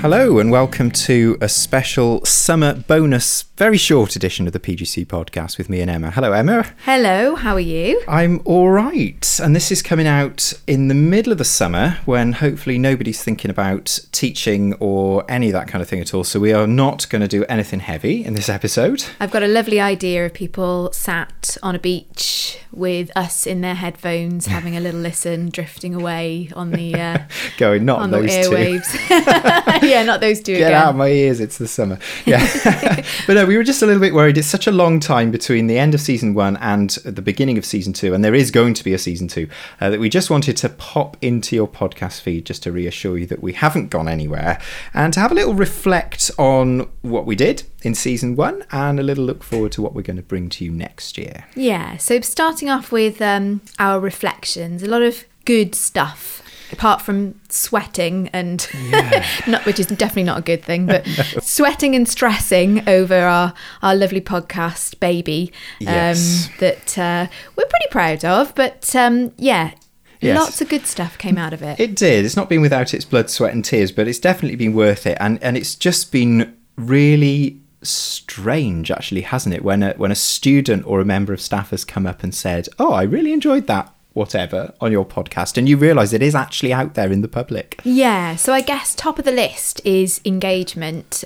Hello, and welcome to a special summer bonus, very short edition of the PGC podcast with me and Emma. Hello, Emma. Hello, how are you? I'm all right. And this is coming out in the middle of the summer when hopefully nobody's thinking about teaching or any of that kind of thing at all. So we are not going to do anything heavy in this episode. I've got a lovely idea of people sat on a beach with us in their headphones, having a little listen, drifting away on the uh, going not on those the airwaves. yeah, not those two Get again. out of my ears, it's the summer. Yeah. but no, we were just a little bit worried. It's such a long time between the end of season one and the beginning of season two, and there is going to be a season two, uh, that we just wanted to pop into your podcast feed just to reassure you that we haven't gone anywhere and to have a little reflect on what we did in season one and a little look forward to what we're going to bring to you next year. Yeah, so starting off with um, our reflections, a lot of good stuff. Apart from sweating and not, which is definitely not a good thing, but sweating and stressing over our, our lovely podcast baby um, Yes. that uh, we're pretty proud of. But um, yeah, Yes. lots of good stuff came out of it. It did. It's not been without its blood, sweat, and tears, but it's definitely been worth it. And and it's just been really strange, actually, hasn't it? When a when a student or a member of staff has come up and said, "Oh, I really enjoyed that." Whatever on your podcast, and you realise it is actually out there in the public. Yeah, so I guess top of the list is engagement.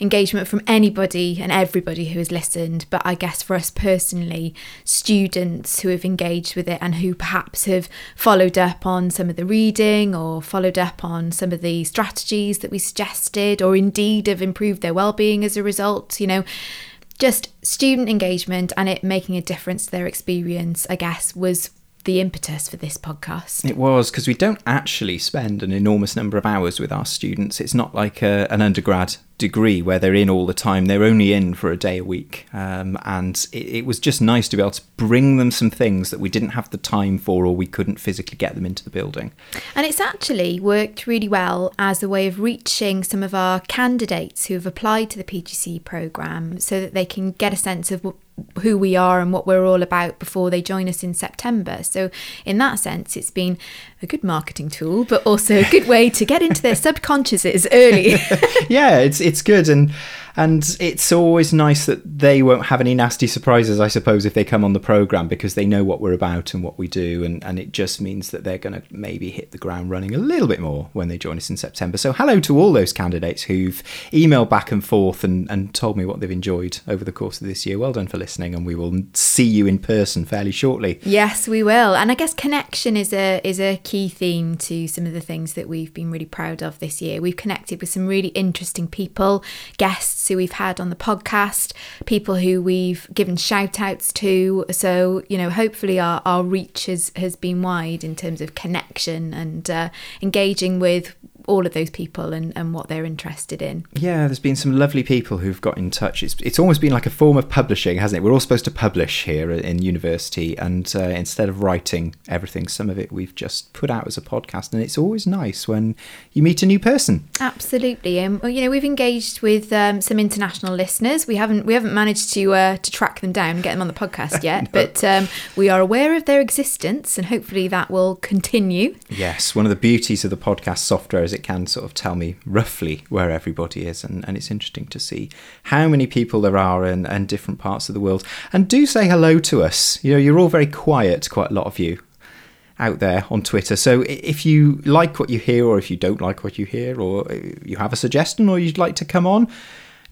Engagement from anybody and everybody who has listened, but I guess for us personally, students who have engaged with it and who perhaps have followed up on some of the reading or followed up on some of the strategies that we suggested or indeed have improved their well-being as a result, you know. Just student engagement and it making a difference to their experience, I guess, was the impetus for this podcast. It was because we don't actually spend an enormous number of hours with our students. It's not like a, an undergrad degree where they're in all the time. They're only in for a day a week. Um, and it, it was just nice to be able to bring them some things that we didn't have the time for or we couldn't physically get them into the building. And it's actually worked really well as a way of reaching some of our candidates who have applied to the PGC programme so that they can get a sense of wh- who we are and what we're all about before they join us in September. So, in that sense, it's been a good marketing tool, but also a good way to get into their subconsciouses early. yeah, it's it's good and and it's always nice that they won't have any nasty surprises, I suppose, if they come on the program because they know what we're about and what we do, and and it just means that they're going to maybe hit the ground running a little bit more when they join us in September. So hello to all those candidates who've emailed back and forth and and told me what they've enjoyed over the course of this year. Well done for listening, and we will see you in person fairly shortly. Yes, we will. And I guess connection is a is a key theme to some of the things that we've been really proud of this year. We've connected with some really interesting people, guests who we've had on the podcast, people who we've given shout outs to. So, you know, hopefully our, our reach has, has been wide in terms of connection and uh, engaging with all of those people and, and what they're interested in. Yeah, there's been some lovely people who've got in touch. It's it's almost been like a form of publishing, hasn't it? We're all supposed to publish here in university, and uh, instead of writing everything, some of it we've just put out as a podcast, and it's always nice when you meet a new person. Absolutely, and well, you know we've engaged with um, some international listeners. We haven't we haven't managed to uh, to track them down and get them on the podcast yet, but um, we are aware of their existence, and hopefully that will continue. Yes, one of the beauties of the podcast software is it can sort of tell me roughly where everybody is, and, and it's interesting to see how many people there are in, and different parts of the world. And do say hello to us. You know, you're all very quiet, quite a lot of you out there on Twitter. So if you like what you hear, or if you don't like what you hear, or you have a suggestion, or you'd like to come on,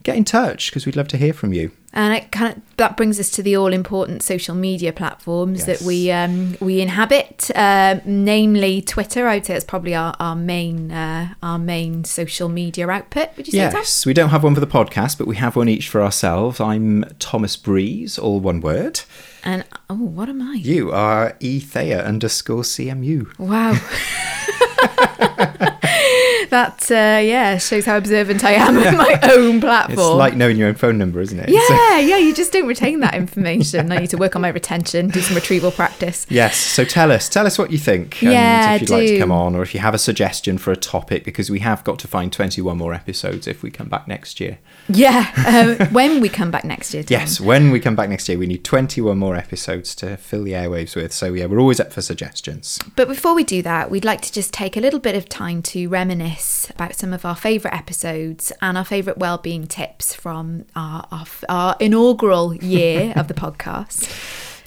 get in touch because we'd love to hear from you. And it kind of that brings us to the all important social media platforms Yes. that we um, we inhabit, uh, namely Twitter. I'd say it's probably our, our main uh, our main social media output. Would you say? Yes, we don't have one for the podcast, but we have one each for ourselves. I'm Thomas Breeze, all one word. And oh, what am I? You are Ethea underscore CMU. Wow. that uh, yeah shows how observant I am of my own platform. It's like knowing your own phone number, isn't it? So- yeah, yeah. You just don't retain that information. I need to work on my retention, do some retrieval practice. yes. So tell us, tell us what you think. And Yeah, if you'd like to come on, or if you have a suggestion for a topic, because we have got to find 21 more episodes if we come back next year. Yeah, uh, when we come back next year. Tom. Yes, when we come back next year, we need 21 more episodes to fill the airwaves with. So yeah, we're always up for suggestions. But before we do that, we'd like to just take a little bit of time to reminisce reminisce about some of our favourite episodes and our favourite well-being tips from our, our, our inaugural year of the podcast.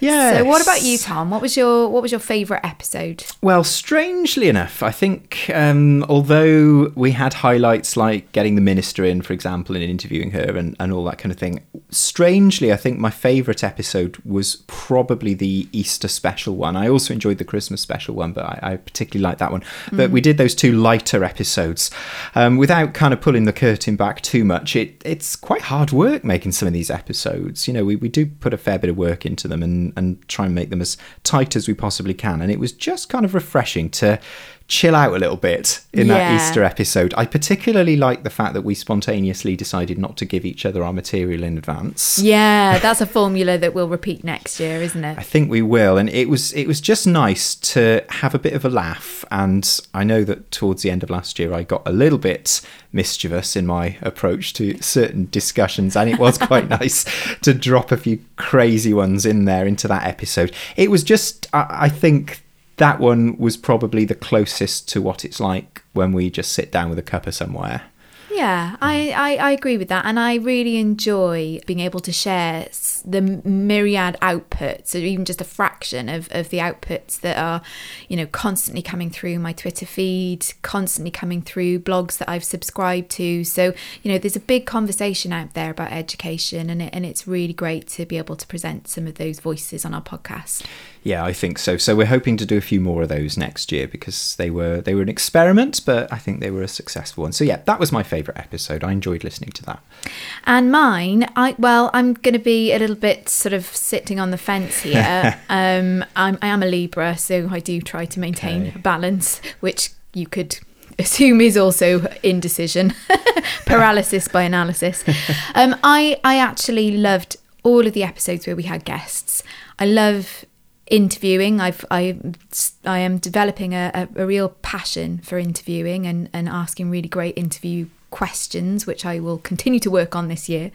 Yeah. So, what about you, Tom? What was your what was your favourite episode? Well, strangely enough, I think um, although we had highlights like getting the minister in, for example, and interviewing her and, and all that kind of thing, strangely, I think my favourite episode was probably the Easter special one. I also enjoyed the Christmas special one, but I, I particularly liked that one. But we did those two lighter episodes um, without kind of pulling the curtain back too much. It it's quite hard work making some of these episodes. You know, we, we do put a fair bit of work into them and, and try and make them as tight as we possibly can. And it was just kind of refreshing to chill out a little bit in that Easter episode. I particularly like the fact that we spontaneously decided not to give each other our material in advance. Yeah, that's a formula that we'll repeat next year, isn't it? I think we will, and it was it was just nice to have a bit of a laugh. And I know that towards the end of last year, I got a little bit mischievous in my approach to certain discussions, and it was quite nice to drop a few crazy ones in there into that episode. It was just, I, I think. That one was probably the closest to what it's like when we just sit down with a cuppa somewhere. Yeah, I, I, I agree with that. And I really enjoy being able to share the myriad outputs, or even just a fraction of, of the outputs that are, you know, constantly coming through my Twitter feed, constantly coming through blogs that I've subscribed to. So, you know, there's a big conversation out there about education, and, it, and it's really great to be able to present some of those voices on our podcast. Yeah, I think so. So we're hoping to do a few more of those next year because they were they were an experiment, but I think they were a successful one. So yeah, that was my favourite episode. I enjoyed listening to that. And mine, I well, I'm going to be a little bit sort of sitting on the fence here. um, I'm, I am a Libra, so I do try to maintain Okay. a balance, which you could assume is also indecision, paralysis by analysis. Um, I I actually loved all of the episodes where we had guests. I love interviewing i've i i am developing a, a, a real passion for interviewing and and asking really great interview questions which i will continue to work on this year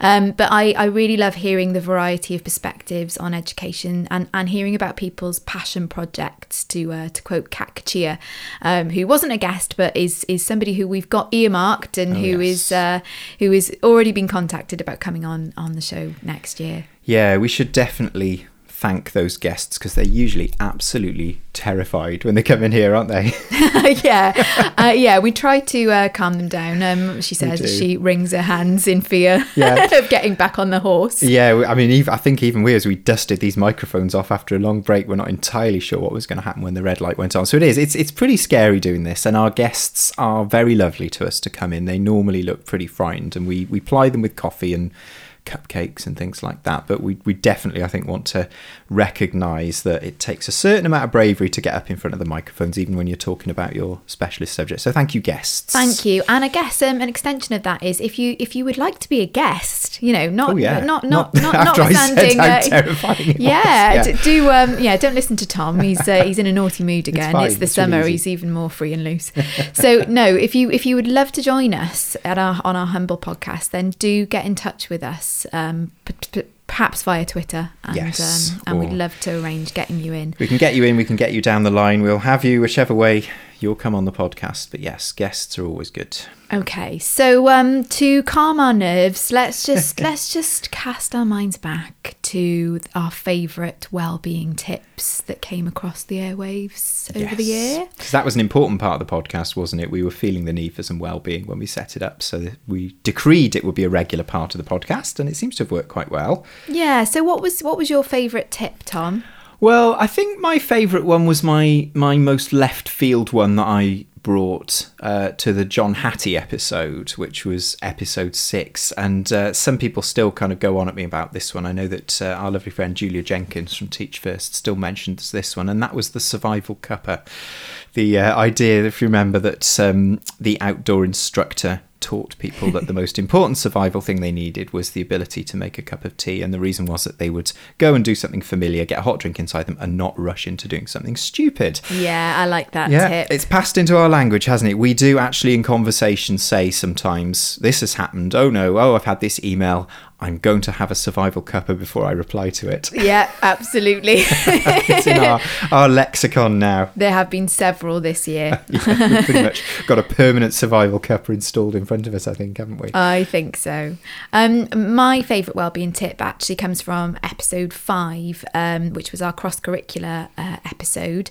um, but I, I really love hearing the variety of perspectives on education and, and hearing about people's passion projects to uh, to quote Kat Kachia, um, who wasn't a guest but is is somebody who we've got earmarked and Oh, who yes. is uh, who is already been contacted about coming on on the show next year Yeah, we should definitely thank those guests because they're usually absolutely terrified when they come in here, aren't they? yeah, uh, yeah. We try to uh, calm them down. Um, she says she wrings her hands in fear Yeah. of getting back on the horse. yeah, I mean, even, I think even we, as we dusted these microphones off after a long break, we're not entirely sure what was going to happen when the red light went on. So it is. It's it's pretty scary doing this, and our guests are very lovely to us to come in. They normally look pretty frightened, and we we ply them with coffee and cupcakes and things like that. But we we definitely, I think, want to recognise that it takes a certain amount of bravery to get up in front of the microphones, even when you're talking about your specialist subject. So thank you, guests. Thank you. And I guess um, an extension of that is if you if you would like to be a guest, you know, not Oh, yeah. not not Not- not, after I said notwithstanding. uh, terrifying it was. yeah, Yeah. do um yeah, don't listen to Tom. He's uh, he's in a naughty mood again. fine, It's the it's summer. easy. he's even more free and loose. so no, if you if you would love to join us at our on our humble podcast, then do get in touch with us. Um, p- p- perhaps via Twitter. And, Yes, um, and we'd love to arrange getting you in. We can get you in, we can get you down the line. We'll have you whichever way you'll come on the podcast. But yes, guests are always good. Okay, so um, to calm our nerves, let's just let's just cast our minds back to our favourite well-being tips that came across the airwaves over the year. Because that was an important part of the podcast, wasn't it? We were feeling the need for some well-being when we set it up, so we decreed it would be a regular part of the podcast, and it seems to have worked quite well. Yeah. So what was what was your favourite tip, Tom? Well, I think my favourite one was my my most left field one that I brought uh, to the John Hattie episode, which was episode six. And uh, some people still kind of go on at me about this one. I know that uh, our lovely friend Julia Jenkins from Teach First still mentions this one, and that was the survival cuppa. The uh, idea, if you remember, that um, the outdoor instructor taught people that the most important survival thing they needed was the ability to make a cup of tea. And the reason was that they would go and do something familiar, get a hot drink inside them, and not rush into doing something stupid. Yeah, I like that Yeah, tip. it's passed into our language, hasn't it? We do actually in conversation say sometimes, this has happened. Oh no, oh, I've had this email. I'm going to have a survival cuppa before I reply to it. Yeah, absolutely. it's in our, our lexicon now. there have been several this year. Yeah, we've pretty much got a permanent survival cuppa installed in front of us, I think, haven't we? I think so. Um, my favourite wellbeing tip actually comes from episode five, um, which was our cross curricular uh, episode,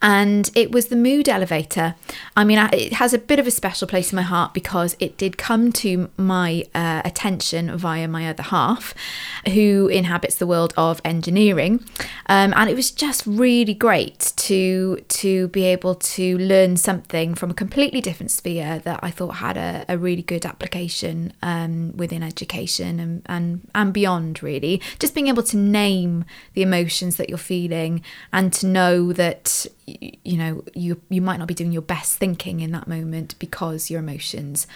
and it was the mood elevator. I mean, it has a bit of a special place in my heart because it did come to my uh, attention via my other half, who inhabits the world of engineering, um, and it was just really great to to be able to learn something from a completely different sphere that I thought had a, a really good application um, within education and, and and beyond. Really, just being able to name the emotions that you're feeling and to know that you know you you might not be doing your best thinking in that moment because your emotions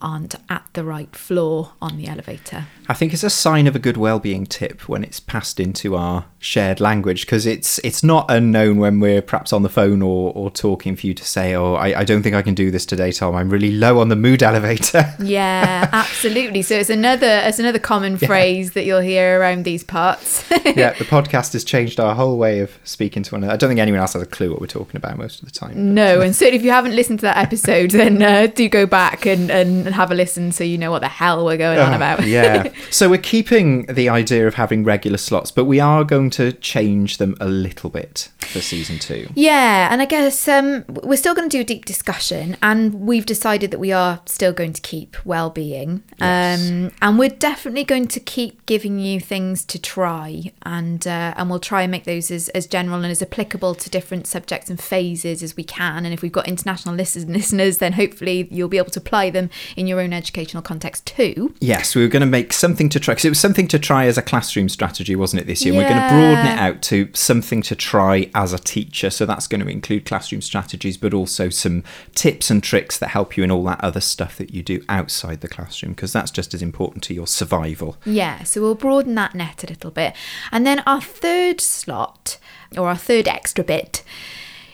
aren't at the right floor on the elevator. I think it's a sign of a good well-being tip when it's passed into our shared language because it's it's not unknown when we're perhaps on the phone or, or talking for you to say, "Oh, I, I don't think I can do this today, Tom. I'm really low on the mood elevator." Yeah, absolutely. So it's another it's another common phrase that you'll hear around these parts. yeah, the podcast has changed our whole way of speaking to one another. I don't think anyone else has a clue what we're talking about most of the time. no, and certainly if you haven't listened to that episode, then uh, do go back and, and have a listen so you know what the hell we're going on Oh, about. yeah. So we're keeping the idea of having regular slots, but we are going to change them a little bit for season two. Yeah, and I guess um, we're still going to do a deep discussion, and we've decided that we are still going to keep well-being, Yes. um, and we're definitely going to keep giving you things to try, and uh, and we'll try and make those as, as general and as applicable to different subjects and phases as we can. And if we've got international listen- listeners, then hopefully you'll be able to apply them in your own educational context too. Yes, we were going to make something to try because it was something to try as a classroom strategy, wasn't it? This year, we're going to broaden it out to something to try as a teacher. So that's going to include classroom strategies, but also some tips and tricks that help you in all that other stuff that you do outside the classroom because that's just as important to your survival. Yeah, so we'll broaden that net a little bit. And then our third slot, or our third extra bit,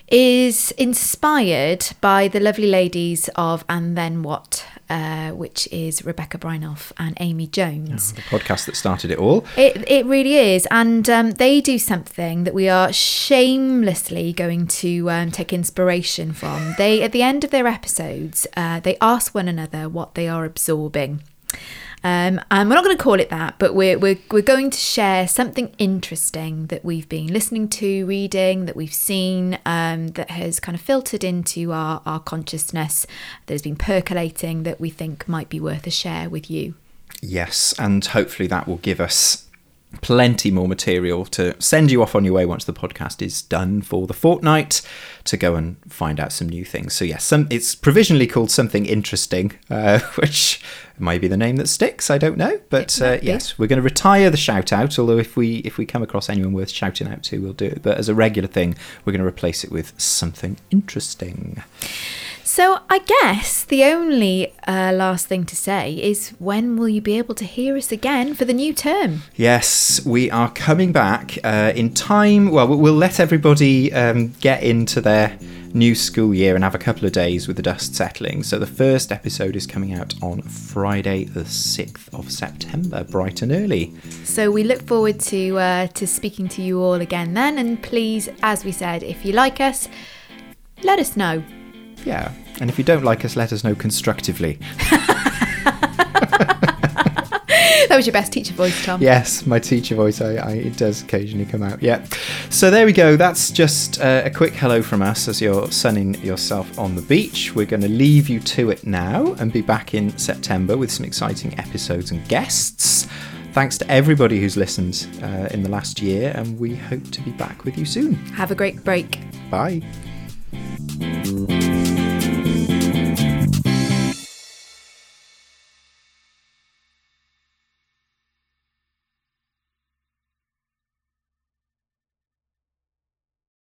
is inspired by the lovely ladies of And Then What, uh, which is Rebecca Brynolf and Amy Jones. The podcast that started it all. It, it really is. And um, they do something that we are shamelessly going to um, take inspiration from. They, at the end of their episodes, uh, they ask one another what they are absorbing. Um, and we're not going to call it that, but we're, we're, we're going to share something interesting that we've been listening to, reading, that we've seen, um, that has kind of filtered into our, our consciousness, that has been percolating, that we think might be worth a share with you. Yes, and hopefully that will give us plenty more material to send you off on your way once the podcast is done for the fortnight to go and find out some new things. So yes, some, it's provisionally called something interesting, uh, which might be the name that sticks. I don't know, but uh, yes, we're going to retire the shout out. Although if we if we come across anyone worth shouting out to, we'll do it. But as a regular thing, we're going to replace it with something interesting. So I guess the only uh, last thing to say is when will you be able to hear us again for the new term? Yes, we are coming back uh, in time. Well, we'll let everybody um, get into their new school year and have a couple of days with the dust settling. So the first episode is coming out on Friday, the 6th of September, bright and early. So we look forward to uh, to speaking to you all again then. And please, as we said, if you like us, let us know. Yeah, and if you don't like us, let us know constructively. That was your best teacher voice, Tom. Yes, my teacher voice, I, I, it does occasionally come out. Yeah. So there we go. That's just uh, a quick hello from us as you're sunning yourself on the beach. We're going to leave you to it now and be back in September with some exciting episodes and guests. Thanks to everybody who's listened uh, in the last year, and we hope to be back with you soon. Have a great break. Bye.